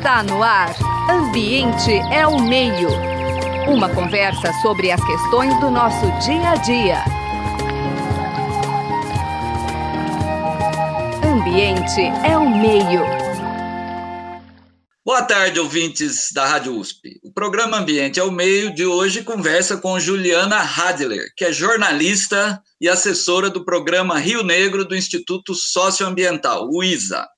Está no ar. Ambiente é o meio. Uma conversa sobre as questões do nosso dia a dia. Ambiente é o meio. Boa tarde, ouvintes da Rádio USP. O programa Ambiente é o Meio de hoje conversa com Juliana Hadler, que é jornalista e assessora do programa Rio Negro do Instituto Socioambiental, o ISA.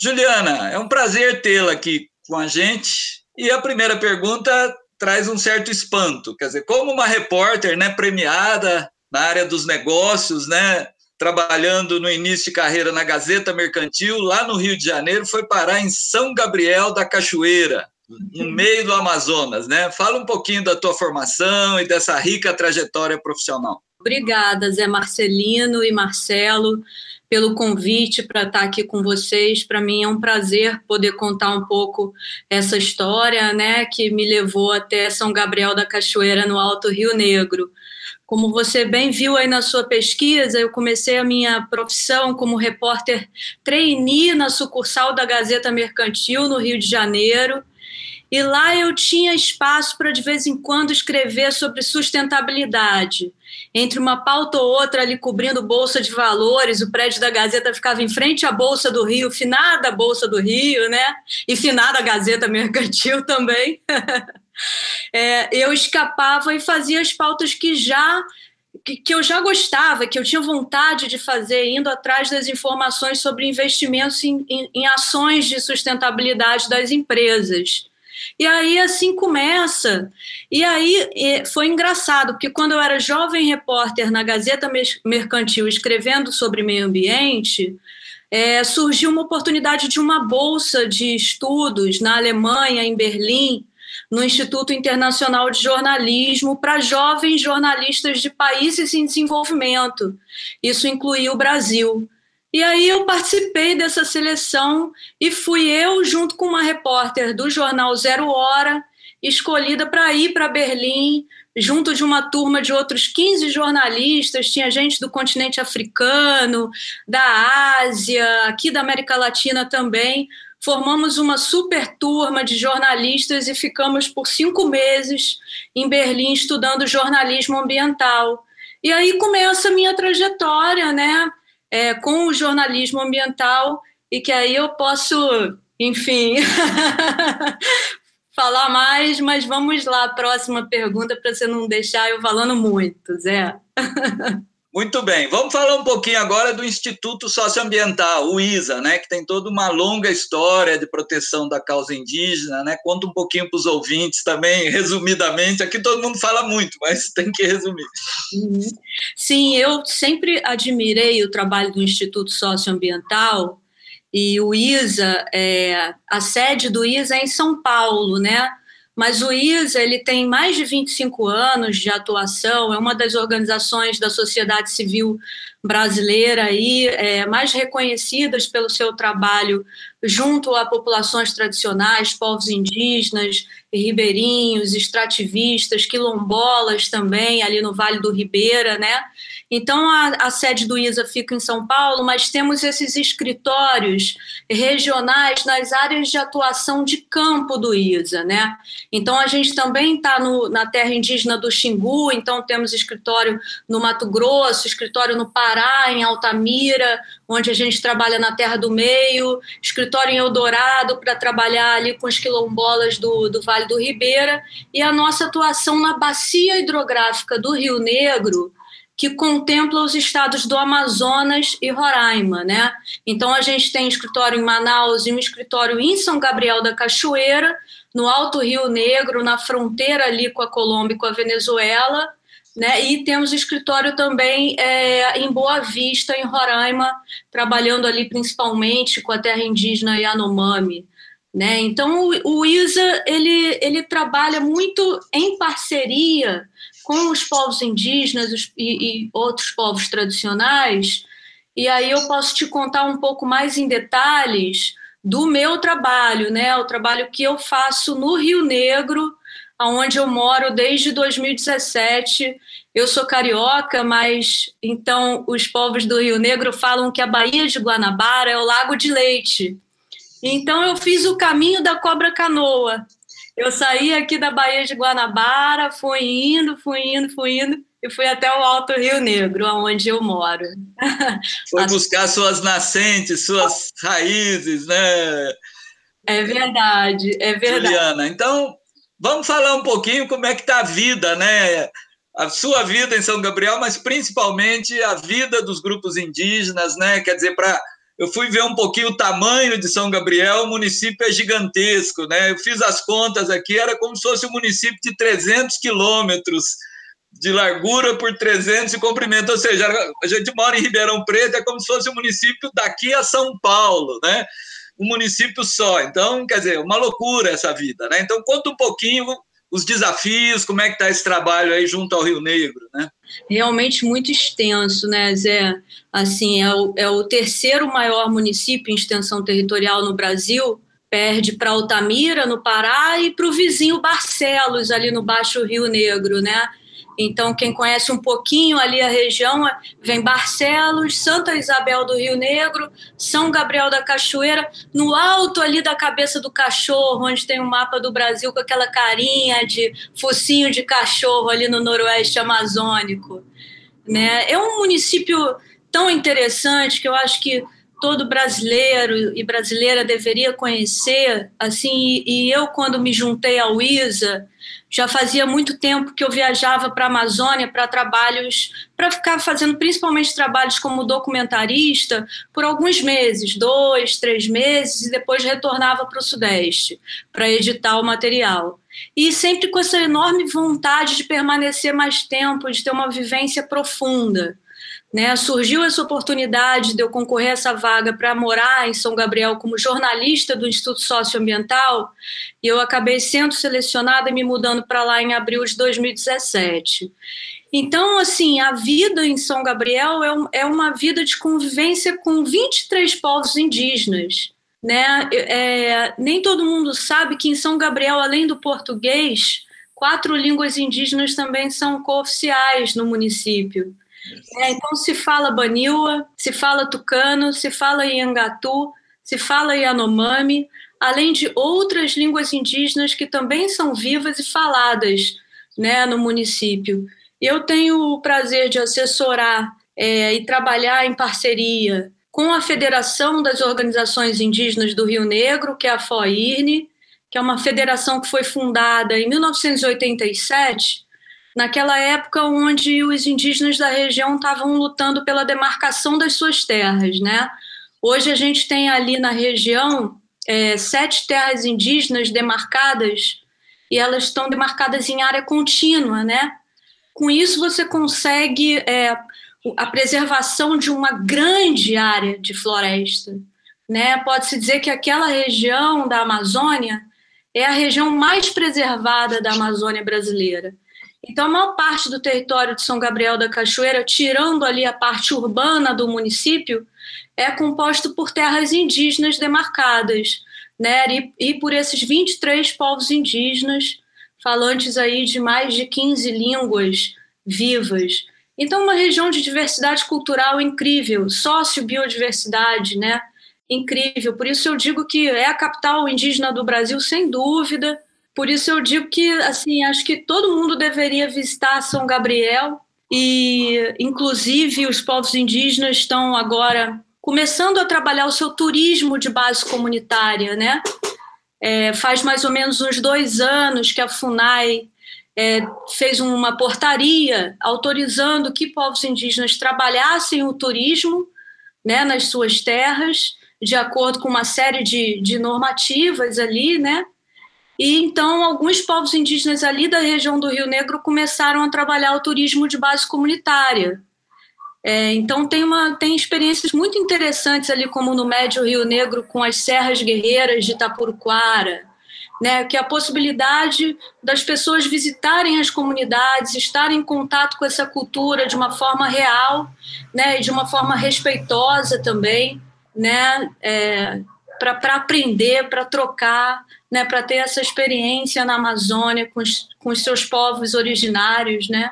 Juliana, é um prazer tê-la aqui com a gente. E a primeira pergunta traz um certo espanto, quer dizer, como uma repórter, né, premiada na área dos negócios, né, trabalhando no início de carreira na Gazeta Mercantil, lá no Rio de Janeiro, foi parar em São Gabriel da Cachoeira, no meio do Amazonas, né? Fala um pouquinho da tua formação e dessa rica trajetória profissional. Obrigada, Zé Marcelino e Marcelo pelo convite para estar aqui com vocês. Para mim é um prazer poder contar um pouco essa história, né, que me levou até São Gabriel da Cachoeira, no Alto Rio Negro. Como você bem viu aí na sua pesquisa, eu comecei a minha profissão como repórter trainee na sucursal da Gazeta Mercantil, no Rio de Janeiro. E lá eu tinha espaço para de vez em quando escrever sobre sustentabilidade entre uma pauta ou outra ali cobrindo Bolsa de Valores, o prédio da Gazeta ficava em frente à Bolsa do Rio, finada Bolsa do Rio, né? E finada a Gazeta Mercantil também. é, eu escapava e fazia as pautas que já que, eu já gostava, que eu tinha vontade de fazer, indo atrás das informações sobre investimentos em, em, em ações de sustentabilidade das empresas. E aí assim começa. E aí foi engraçado, porque quando eu era jovem repórter na Gazeta Mercantil escrevendo sobre meio ambiente, é, surgiu uma oportunidade de uma bolsa de estudos na Alemanha, em Berlim, no Instituto Internacional de Jornalismo, para jovens jornalistas de países em desenvolvimento. Isso incluía o Brasil. E aí eu participei dessa seleção e fui eu, junto com uma repórter do jornal Zero Hora, escolhida para ir para Berlim, junto de uma turma de outros 15 jornalistas, tinha gente do continente africano, da Ásia, aqui da América Latina também. Formamos uma super turma de jornalistas e ficamos por cinco meses em Berlim estudando jornalismo ambiental. E aí começa a minha trajetória, né? É, com o jornalismo ambiental e que aí eu posso, enfim, falar mais, mas vamos lá, próxima pergunta, para você não deixar eu falando muito, Zé. Muito bem, vamos falar um pouquinho agora do Instituto Socioambiental, o ISA, né, que tem toda uma longa história de proteção da causa indígena, né? Conta um pouquinho para os ouvintes também, resumidamente. Aqui todo mundo fala muito, mas tem que resumir. Uhum. Sim, eu sempre admirei o trabalho do Instituto Socioambiental e o ISA, é, a sede do ISA é em São Paulo, né? Mas o ISA ele tem mais de 25 anos de atuação, é uma das organizações da sociedade civil brasileira aí, é, mais reconhecidas pelo seu trabalho junto a populações tradicionais, povos indígenas, ribeirinhos, extrativistas, quilombolas também, ali no Vale do Ribeira, né? Então, a, a, sede do ISA fica em São Paulo, mas temos esses escritórios regionais nas áreas de atuação de campo do ISA, né? Então, a gente também está na terra indígena do Xingu, então temos escritório no Mato Grosso, escritório no Pará, em Altamira, onde a gente trabalha na Terra do Meio, escritório em Eldorado para trabalhar ali com os quilombolas do, do Vale do Ribeira, e a nossa atuação na bacia hidrográfica do Rio Negro, que contempla os estados do Amazonas e Roraima, né? Então a gente tem escritório em Manaus e um escritório em São Gabriel da Cachoeira, no Alto Rio Negro, na fronteira ali com a Colômbia e com a Venezuela, né? E temos escritório também é, em Boa Vista, em Roraima, trabalhando ali principalmente com a terra indígena Yanomami. Né? Então, o, ISA ele, ele trabalha muito em parceria com os povos indígenas e, e outros povos tradicionais, e aí eu posso te contar um pouco mais em detalhes do meu trabalho, né? O trabalho que eu faço no Rio Negro, onde eu moro desde 2017. Eu sou carioca, mas então os povos do Rio Negro falam que a Baía de Guanabara é o Lago de Leite. Então eu fiz o caminho da cobra canoa. Eu saí aqui da Baía de Guanabara, fui indo, fui indo, fui indo e fui até o Alto Rio Negro, onde eu moro. Foi buscar suas nascentes, suas raízes, né? É verdade, é verdade. Juliana, então vamos falar um pouquinho como é que está a vida, né? A sua vida em São Gabriel, mas principalmente a vida dos grupos indígenas, né? Quer dizer, para eu fui ver um pouquinho o tamanho de São Gabriel, o município é gigantesco, né? Eu fiz as contas aqui, era como se fosse um município de 300 quilômetros de largura por 300 de comprimento, ou seja, a gente mora em Ribeirão Preto, é como se fosse um município daqui a São Paulo, né? Um município só. Então, quer dizer, uma loucura essa vida, né? Então, conta um pouquinho os desafios, como é que está esse trabalho aí junto ao Rio Negro, né? Realmente muito extenso, né, Zé? Assim, é o, é o terceiro maior município em extensão territorial no Brasil, perde para Altamira, no Pará, e para o vizinho Barcelos, ali no Baixo Rio Negro, né? Então, quem conhece um pouquinho ali a região, vem Barcelos, Santa Isabel do Rio Negro, São Gabriel da Cachoeira, no alto ali da cabeça do cachorro, onde tem o um mapa do Brasil com aquela carinha de focinho de cachorro ali no noroeste amazônico. Né? É um município tão interessante que eu acho que todo brasileiro e brasileira deveria conhecer. Assim, e eu quando me juntei ao ISA, já fazia muito tempo que eu viajava para a Amazônia para trabalhos, para ficar fazendo principalmente trabalhos como documentarista por alguns meses, dois, três meses, e depois retornava para o Sudeste para editar o material. E sempre com essa enorme vontade de permanecer mais tempo, de ter uma vivência profunda. Né, surgiu essa oportunidade de eu concorrer a essa vaga para morar em São Gabriel como jornalista do Instituto Socioambiental e eu acabei sendo selecionada e me mudando para lá em abril de 2017. Então, assim, a vida em São Gabriel é, um, é uma vida de convivência com 23 povos indígenas. Né? É, nem todo mundo sabe que em São Gabriel, além do português, quatro línguas indígenas também são cooficiais no município. É, então se fala Baniwa, se fala Tucano, se fala Iangatu, se fala Yanomami, além de outras línguas indígenas que também são vivas e faladas né, no município. Eu tenho o prazer de assessorar é, e trabalhar em parceria com a Federação das Organizações Indígenas do Rio Negro, que é a FOIRNE, que é uma federação que foi fundada em 1987 naquela época onde os indígenas da região estavam lutando pela demarcação das suas terras, né? Hoje a gente tem ali na região é, sete terras indígenas demarcadas e elas estão demarcadas em área contínua, né? Com isso você consegue é, a preservação de uma grande área de floresta, né? Pode-se dizer que aquela região da Amazônia é a região mais preservada da Amazônia brasileira. Então, a maior parte do território de São Gabriel da Cachoeira, tirando ali a parte urbana do município, é composto por terras indígenas demarcadas, né? E, e por esses 23 povos indígenas, falantes aí de mais de 15 línguas vivas. Então, uma região de diversidade cultural incrível, sócio-biodiversidade, né? Incrível. Por isso eu digo que é a capital indígena do Brasil, sem dúvida, por isso eu digo que, assim, acho que todo mundo deveria visitar São Gabriel e, inclusive, os povos indígenas estão agora começando a trabalhar o seu turismo de base comunitária, né? É, faz mais ou menos uns dois anos que a FUNAI é, fez uma portaria autorizando que povos indígenas trabalhassem o turismo né, nas suas terras, de acordo com uma série de, de normativas ali, né? E então alguns povos indígenas ali da região do Rio Negro começaram a trabalhar o turismo de base comunitária. É, então tem, uma, tem experiências muito interessantes ali, como no Médio Rio Negro, com as Serras Guerreiras de Itapuruquara, né, que é a possibilidade das pessoas visitarem as comunidades, estarem em contato com essa cultura de uma forma real, né, e de uma forma respeitosa também, né, é, para aprender, para trocar, né, para ter essa experiência na Amazônia com os, com os seus povos originários, né?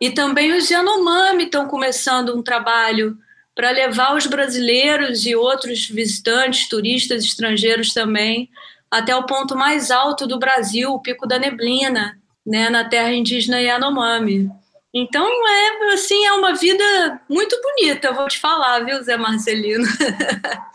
E também os Yanomami estão começando um trabalho para levar os brasileiros e outros visitantes, turistas estrangeiros também, até o ponto mais alto do Brasil, o Pico da Neblina, né, na terra indígena Yanomami. Então, é assim, é uma vida muito bonita, vou te falar, viu, Zé Marcelino?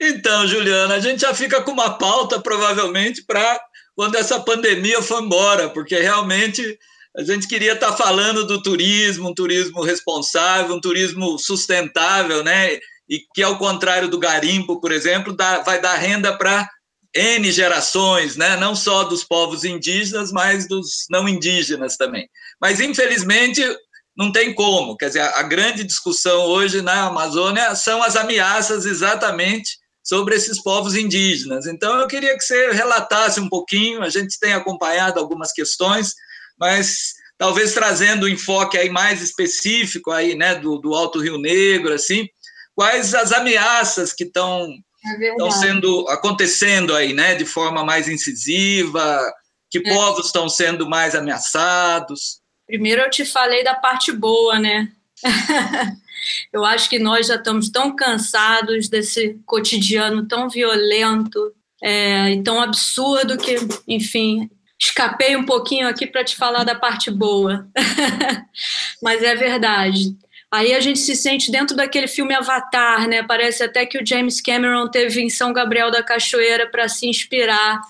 então, Juliana, a gente já fica com uma pauta, provavelmente, para quando essa pandemia for embora, porque realmente a gente queria estar tá falando do turismo, um turismo responsável, um turismo sustentável, né? E que, ao contrário do garimpo, por exemplo, dá, vai dar renda para N gerações, né? não só dos povos indígenas, mas dos não indígenas também. Mas, infelizmente, não tem como. Quer dizer, a grande discussão hoje na Amazônia são as ameaças exatamente sobre esses povos indígenas. Então, eu queria que você relatasse um pouquinho, a gente tem acompanhado algumas questões, mas talvez trazendo um enfoque aí mais específico aí, né, do, do Alto Rio Negro, assim, quais as ameaças que estão é sendo acontecendo aí, né, de forma mais incisiva, que é. povos estão sendo mais ameaçados? Primeiro eu te falei da parte boa, né? eu acho que nós já estamos tão cansados desse cotidiano tão violento é, e tão absurdo que, enfim, escapei um pouquinho aqui para te falar da parte boa. Mas é verdade. Aí a gente se sente dentro daquele filme Avatar, né? Parece até que o James Cameron teve em São Gabriel da Cachoeira para se inspirar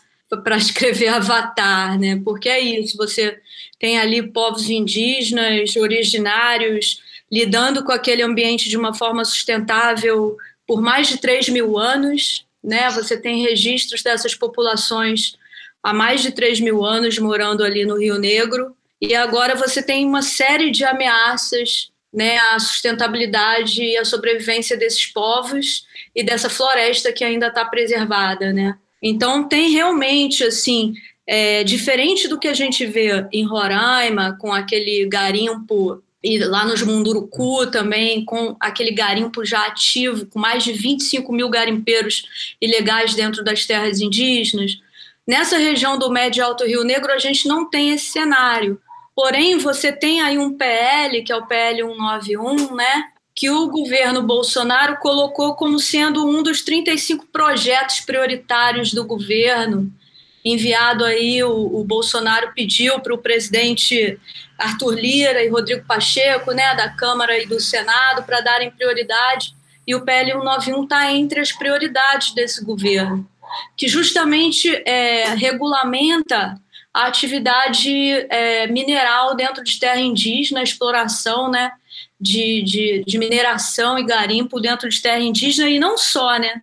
para escrever Avatar, né? Porque é isso, você tem ali povos indígenas, originários, lidando com aquele ambiente de uma forma sustentável por mais de 3 mil anos, né? Você tem registros dessas populações há mais de 3 mil anos morando ali no Rio Negro, e agora você tem uma série de ameaças né, a sustentabilidade e a sobrevivência desses povos e dessa floresta que ainda está preservada, né? Então tem realmente assim, é, diferente do que a gente vê em Roraima com aquele garimpo e lá nos Munduruku também com aquele garimpo já ativo, com mais de 25 mil garimpeiros ilegais dentro das terras indígenas. Nessa região do Médio Alto Rio Negro a gente não tem esse cenário. Porém, você tem aí um PL, que é o PL 191, né? Que o governo Bolsonaro colocou como sendo um dos 35 projetos prioritários do governo. Enviado aí, o, o Bolsonaro pediu para o presidente Arthur Lira e Rodrigo Pacheco, né, da Câmara e do Senado, para darem prioridade. E o PL 191 está entre as prioridades desse governo, que justamente é, regulamenta a atividade é, mineral dentro de terra indígena, a exploração né, de, de, de, mineração e garimpo dentro de terra indígena, e não só, né?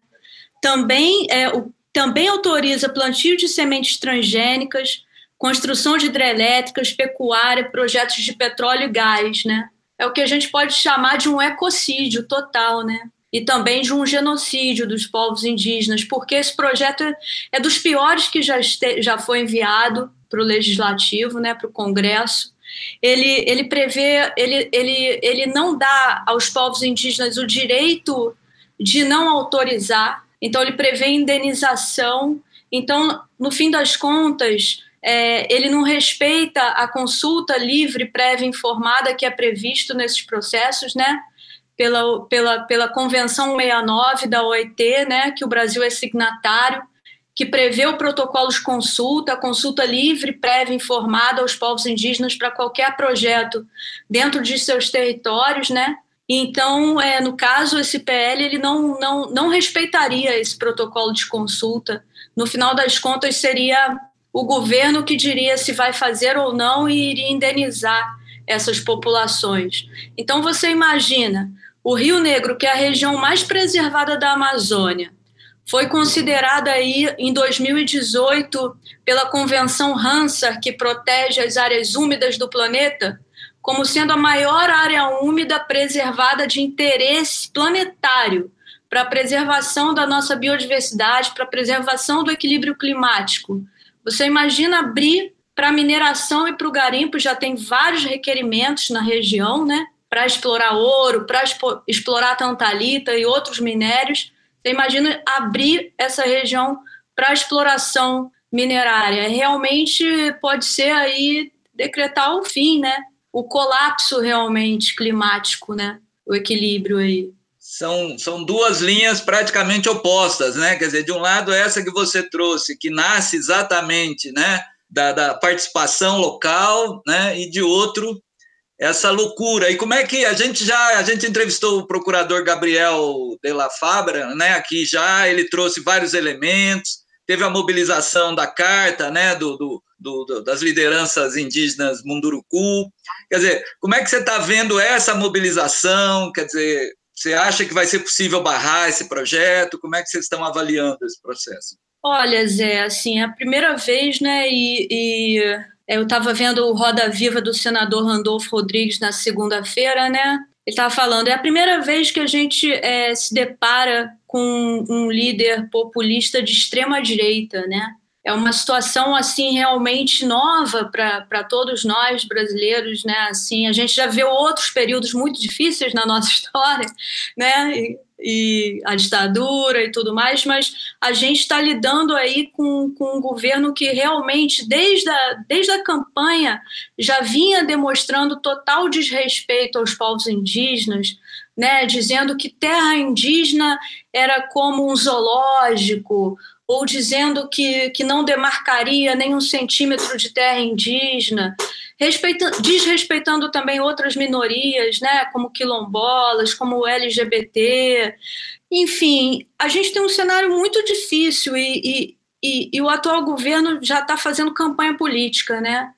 Também, é, o, também autoriza plantio de sementes transgênicas, construção de hidrelétricas, pecuária, projetos de petróleo e gás, né? É o que a gente pode chamar de um ecocídio total, né? E também de um genocídio dos povos indígenas, porque esse projeto é, dos piores que já, este, já foi enviado para o legislativo, né, para o Congresso. Ele, ele prevê, ele, ele, ele não dá aos povos indígenas o direito de não autorizar, então ele prevê indenização. Então, no fim das contas, é, ele não respeita a consulta livre, prévia informada que é previsto nesses processos, né? Pela, pela, pela Convenção 69 da OIT, né, que o Brasil é signatário, que prevê o protocolo de consulta, consulta livre, prévia, informada aos povos indígenas para qualquer projeto dentro de seus territórios, né? Então, é, no caso, esse PL ele não, não, não respeitaria esse protocolo de consulta. No final das contas, seria o governo que diria se vai fazer ou não e iria indenizar essas populações. Então, você imagina o Rio Negro, que é a região mais preservada da Amazônia, foi considerada aí em 2018 pela Convenção Ramsar, que protege as áreas úmidas do planeta, como sendo a maior área úmida preservada de interesse planetário para a preservação da nossa biodiversidade, para a preservação do equilíbrio climático. Você imagina abrir para mineração e para o garimpo, já tem vários requerimentos na região, né? Para explorar ouro, para explorar tantalita e outros minérios você imagina abrir essa região para exploração minerária. Realmente pode ser aí decretar o fim, né? O colapso realmente climático, né? O equilíbrio aí. São, são duas linhas praticamente opostas, né? Quer dizer, de um lado, essa que você trouxe, que nasce exatamente né, da, da participação local, né? E de outro, essa loucura. E como é que a gente já a gente entrevistou o procurador Gabriel de la Fabra, né? Aqui já ele trouxe vários elementos, teve a mobilização da carta, né? Do, do, do das lideranças indígenas Munduruku. Quer dizer, como é que você está vendo essa mobilização? Quer dizer, você acha que vai ser possível barrar esse projeto? Como é que vocês estão avaliando esse processo? Olha, Zé, assim, é a primeira vez, né? E, e eu estava vendo o Roda Viva do senador Randolfo Rodrigues na segunda-feira, né? Ele estava falando, é a primeira vez que a gente é, se depara com um líder populista de extrema direita, né? É uma situação assim realmente nova para todos nós brasileiros, né? Assim, a gente já viu outros períodos muito difíceis na nossa história, né? E, e a ditadura e tudo mais, mas a gente está lidando aí com, com um governo que realmente, desde a, desde a campanha, já vinha demonstrando total desrespeito aos povos indígenas, né, dizendo que terra indígena era como um zoológico, ou dizendo que, que não demarcaria nem um centímetro de terra indígena, desrespeitando também outras minorias, né, como quilombolas, como LGBT. Enfim, a gente tem um cenário muito difícil e, e, e, e o atual governo já está fazendo campanha política, né?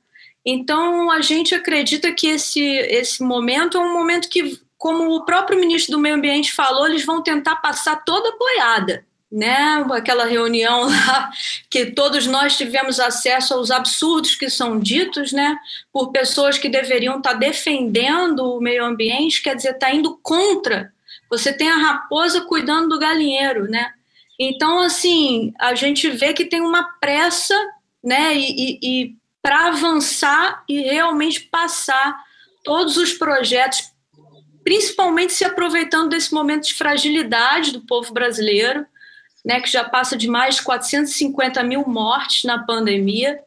Então, a gente acredita que esse, esse momento é um momento que, como o próprio ministro do Meio Ambiente falou, eles vão tentar passar toda a boiada né? Aquela reunião lá que todos nós tivemos acesso aos absurdos que são ditos, né? Por pessoas que deveriam estar defendendo o meio ambiente, quer dizer, está indo contra. Você tem a raposa cuidando do galinheiro, né? Então, assim, a gente vê que tem uma pressa, né? E, e, e para avançar e realmente passar todos os projetos, principalmente se aproveitando desse momento de fragilidade do povo brasileiro, né, que já passa de mais de 450 mil mortes na pandemia.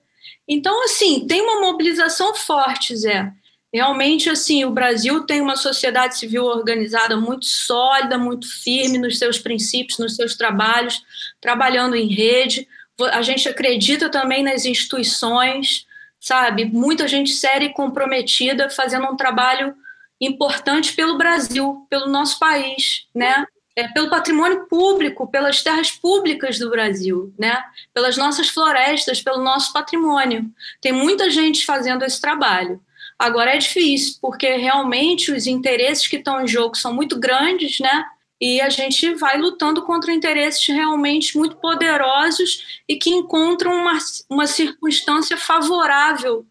Então, assim, tem uma mobilização forte, Zé. Realmente, assim, o Brasil tem uma sociedade civil organizada muito sólida, muito firme nos seus princípios, nos seus trabalhos, trabalhando em rede. A gente acredita também nas instituições, sabe? Muita gente séria e comprometida, fazendo um trabalho importante pelo Brasil, pelo nosso país, né? É, pelo patrimônio público, pelas terras públicas do Brasil, né? pelas nossas florestas, pelo nosso patrimônio. Tem muita gente fazendo esse trabalho. Agora é difícil, porque realmente os interesses que estão em jogo são muito grandes, né? E a gente vai lutando contra interesses realmente muito poderosos e que encontram uma, uma circunstância favorável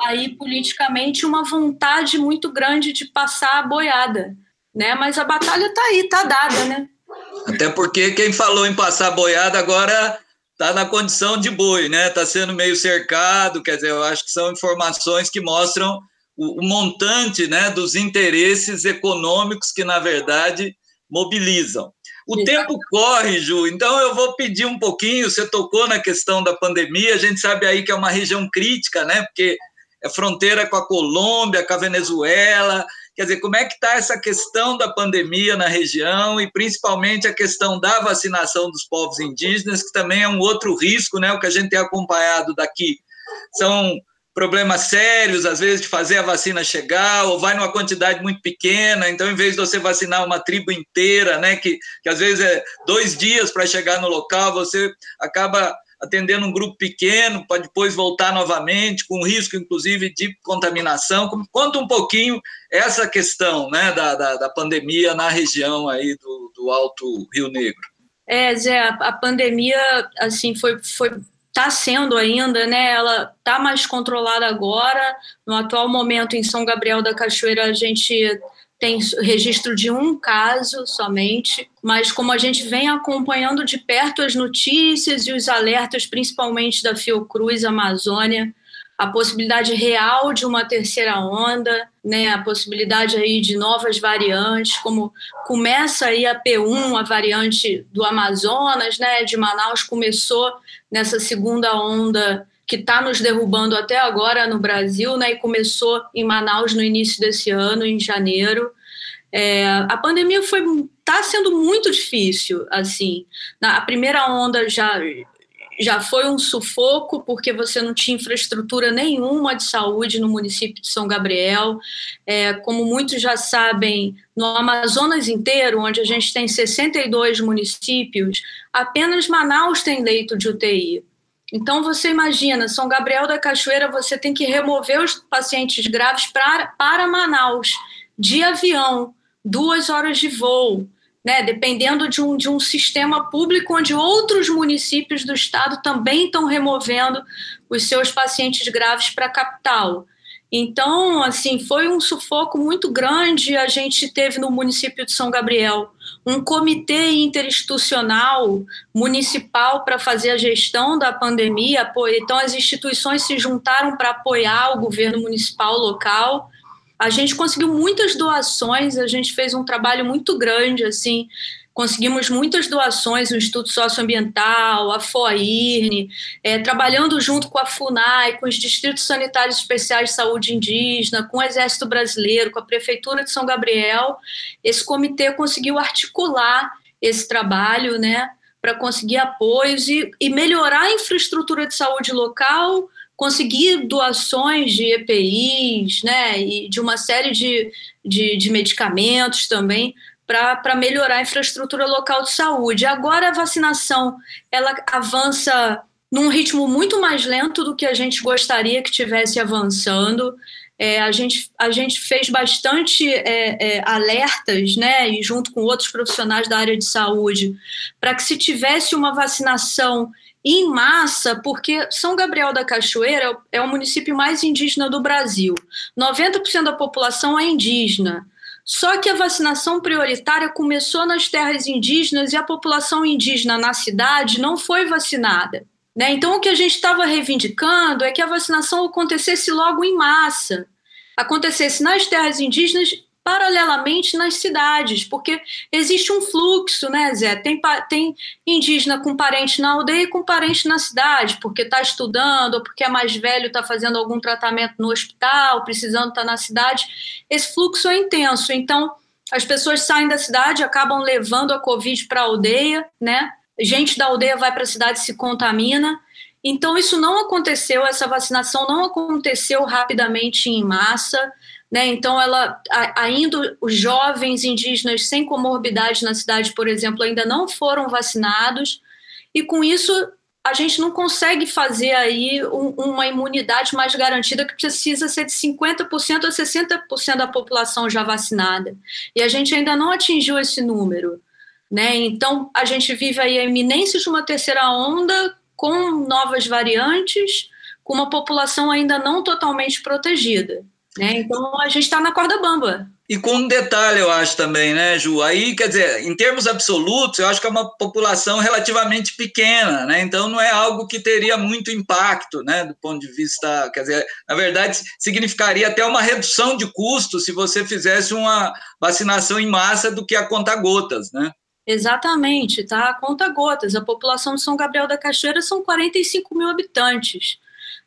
aí politicamente, uma vontade muito grande de passar a boiada né? Mas a batalha está aí, está dada, né? Até porque quem falou em passar boiada agora está na condição de boi, né? Está sendo meio cercado, quer dizer, eu acho que são informações que mostram o, o montante, né, dos interesses econômicos que na verdade mobilizam. O tempo corre, Ju, então eu vou pedir um pouquinho. Você tocou na questão da pandemia, a gente sabe aí que é uma região crítica, né? Porque é fronteira com a Colômbia, com a Venezuela, Quer dizer, como é que está essa questão da pandemia na região e principalmente a questão da vacinação dos povos indígenas, que também é um outro risco, né? O que a gente tem acompanhado daqui são problemas sérios, às vezes, de fazer a vacina chegar, ou vai numa quantidade muito pequena, então, em vez de você vacinar uma tribo inteira, né, que, que às vezes é dois dias para chegar no local, você acaba atendendo um grupo pequeno, para depois voltar novamente, com risco, inclusive, de contaminação. Conta um pouquinho essa questão né, da, da, da pandemia na região aí do, do Alto Rio Negro. É, Zé, a, pandemia, assim, foi, foi está sendo ainda, né? Ela está mais controlada agora. No atual momento, em São Gabriel da Cachoeira, a gente tem registro de um caso somente, mas como a gente vem acompanhando de perto as notícias e os alertas, principalmente da Fiocruz Amazônia, a possibilidade real de uma terceira onda, né, a possibilidade aí de novas variantes, como começa aí a P1, a variante do Amazonas, né, de Manaus começou nessa segunda onda que está nos derrubando até agora no Brasil, né, e começou em Manaus no início desse ano, em janeiro. É, a pandemia foi está sendo muito difícil, assim. Na, a primeira onda já já foi um sufoco porque você não tinha infraestrutura nenhuma de saúde no município de São Gabriel. É, como muitos já sabem, no Amazonas inteiro, onde a gente tem 62 municípios, apenas Manaus tem leito de UTI. Então você imagina, São Gabriel da Cachoeira, você tem que remover os pacientes graves para, para Manaus de avião, duas horas de voo né, dependendo de um, de um sistema público onde outros municípios do estado também estão removendo os seus pacientes graves para a capital. Então, assim, foi um sufoco muito grande. A gente teve no município de São Gabriel um comitê interinstitucional municipal para fazer a gestão da pandemia. Então, as instituições se juntaram para apoiar o governo municipal local a gente conseguiu muitas doações, a gente fez um trabalho muito grande, assim, conseguimos muitas doações, o Instituto Socioambiental, a FOIRNE, é, trabalhando junto com a FUNAI, com os Distritos Sanitários Especiais de Saúde Indígena, com o Exército Brasileiro, com a Prefeitura de São Gabriel, esse comitê conseguiu articular esse trabalho, né, para conseguir apoios e, e melhorar a infraestrutura de saúde local, conseguir doações de EPIs, né, e de uma série de, de, de medicamentos também para melhorar a infraestrutura local de saúde. Agora a vacinação ela avança num ritmo muito mais lento do que a gente gostaria que tivesse avançando. É, a, gente, a gente fez bastante é, é, alertas, né, e junto com outros profissionais da área de saúde, para que se tivesse uma vacinação em massa, porque São Gabriel da Cachoeira é o município mais indígena do Brasil. 90% da população é indígena. Só que a vacinação prioritária começou nas terras indígenas e a população indígena na cidade não foi vacinada. Né? Então, o que a gente estava reivindicando é que a vacinação acontecesse logo em massa, acontecesse nas terras indígenas paralelamente nas cidades, porque existe um fluxo, né, Zé? Tem, tem indígena com parente na aldeia e com parente na cidade, porque está estudando, ou porque é mais velho, está fazendo algum tratamento no hospital, precisando estar tá na cidade. Esse fluxo é intenso. Então, as pessoas saem da cidade, acabam levando a Covid para a aldeia, né? Gente da aldeia vai para a cidade e se contamina. Então, isso não aconteceu, essa vacinação não aconteceu rapidamente em massa. Né? Então, ela ainda os jovens indígenas sem comorbidade na cidade, por exemplo, ainda não foram vacinados, e com isso a gente não consegue fazer aí um, uma imunidade mais garantida que precisa ser de 50% a 60% da população já vacinada. E a gente ainda não atingiu esse número. Né? Então, a gente vive aí a iminência de uma terceira onda com novas variantes, com uma população ainda não totalmente protegida. Né? Então a gente está na corda bamba. E com um detalhe, eu acho também, né, Ju? Aí, quer dizer, em termos absolutos, eu acho que é uma população relativamente pequena, né? Então não é algo que teria muito impacto, né, do ponto de vista. Quer dizer, na verdade, significaria até uma redução de custo se você fizesse uma vacinação em massa do que a conta-gotas, né? Exatamente, tá? A conta-gotas. A população de São Gabriel da Cachoeira são 45 mil habitantes.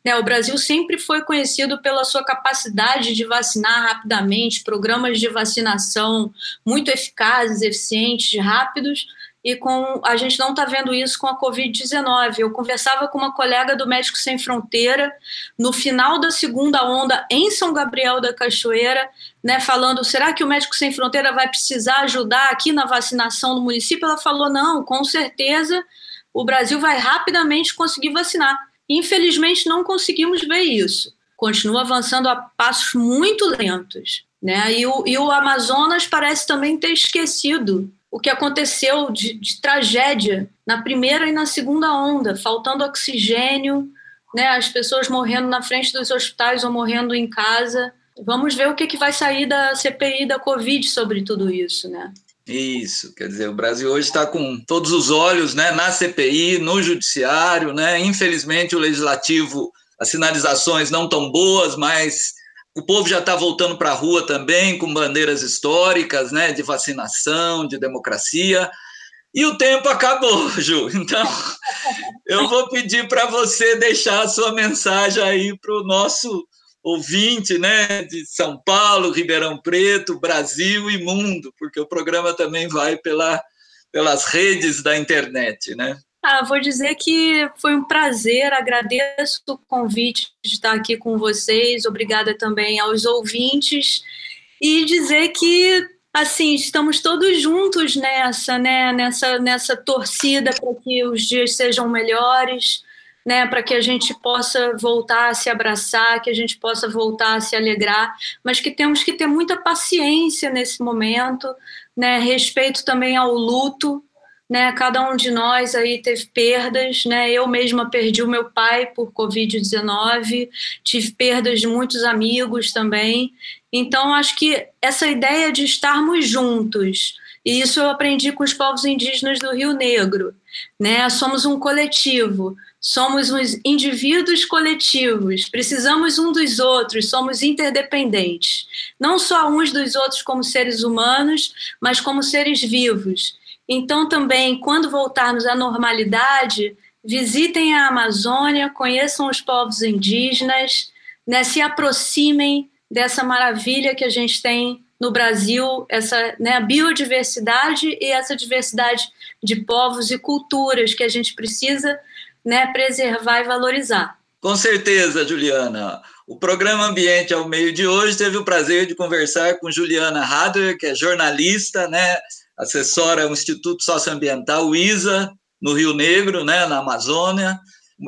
Né, o Brasil sempre foi conhecido pela sua capacidade de vacinar rapidamente, programas de vacinação muito eficazes, eficientes, rápidos, e com a gente não está vendo isso com a Covid-19. Eu conversava com uma colega do Médico Sem Fronteira no final da segunda onda em São Gabriel da Cachoeira, né, falando: será que o Médico Sem Fronteira vai precisar ajudar aqui na vacinação no município? Ela falou: não, com certeza o Brasil vai rapidamente conseguir vacinar. Infelizmente, não conseguimos ver isso. Continua avançando a passos muito lentos. Né? E, o, e o Amazonas parece também ter esquecido o que aconteceu de, de tragédia na primeira e na segunda onda, faltando oxigênio, né? as pessoas morrendo na frente dos hospitais ou morrendo em casa. Vamos ver o que, que vai sair da CPI da Covid sobre tudo isso, né? Isso, quer dizer, o Brasil hoje está com todos os olhos né, na CPI, no judiciário, né? Infelizmente, o legislativo, as sinalizações não tão boas, mas o povo já está voltando para a rua também, com bandeiras históricas, né? De vacinação, de democracia. E o tempo acabou, Ju. Então, eu vou pedir para você deixar a sua mensagem aí para o nosso ouvinte, né, de São Paulo, Ribeirão Preto, Brasil e mundo, porque o programa também vai pela, pelas redes da internet, né? Ah, vou dizer que foi um prazer, agradeço o convite de estar aqui com vocês, obrigada também aos ouvintes e dizer que assim estamos todos juntos nessa, né, nessa, nessa torcida para que os dias sejam melhores, né, para que a gente possa voltar a se abraçar, que a gente possa voltar a se alegrar, mas que temos que ter muita paciência nesse momento, né, respeito também ao luto, né, cada um de nós aí teve perdas, né, eu mesma perdi o meu pai por Covid-19, tive perdas de muitos amigos também, então acho que essa ideia de estarmos juntos, e isso eu aprendi com os povos indígenas do Rio Negro, né, somos um coletivo, somos uns indivíduos coletivos, precisamos um dos outros, somos interdependentes, não só uns dos outros como seres humanos, mas como seres vivos. Então, também, quando voltarmos à normalidade, visitem a Amazônia, conheçam os povos indígenas, né, se aproximem dessa maravilha que a gente tem no Brasil, essa né, biodiversidade e essa diversidade de povos e culturas que a gente precisa né, preservar e valorizar. Com certeza, Juliana. O programa Ambiente ao Meio de hoje teve o prazer de conversar com Juliana Hader, que é jornalista, né, assessora ao Instituto Socioambiental ISA, no Rio Negro, né, na Amazônia.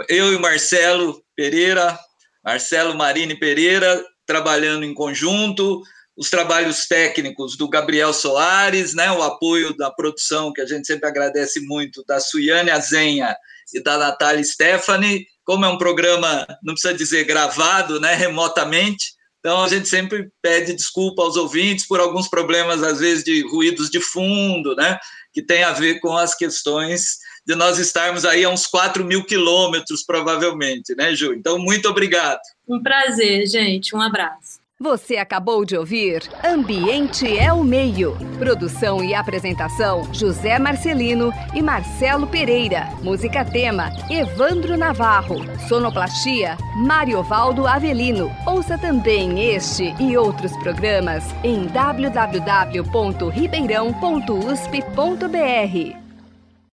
Eu e Marcelo Pereira, Marcelo Marini Pereira, trabalhando em conjunto, os trabalhos técnicos do Gabriel Soares, né, o apoio da produção, que a gente sempre agradece muito, da Suiane Azenha e da Natália Stephanie. Como é um programa, não precisa dizer gravado, né, remotamente, então a gente sempre pede desculpa aos ouvintes por alguns problemas, às vezes, de ruídos de fundo, né, que tem a ver com as questões de nós estarmos aí a uns 4 mil quilômetros, provavelmente, né, Ju? Então, muito obrigado. Um prazer, gente. Um abraço. Você acabou de ouvir Ambiente é o Meio. Produção e apresentação: José Marcelino e Marcelo Pereira. Música tema: Evandro Navarro. Sonoplastia: Mariovaldo Avelino. Ouça também este e outros programas em www.ribeirão.usp.br.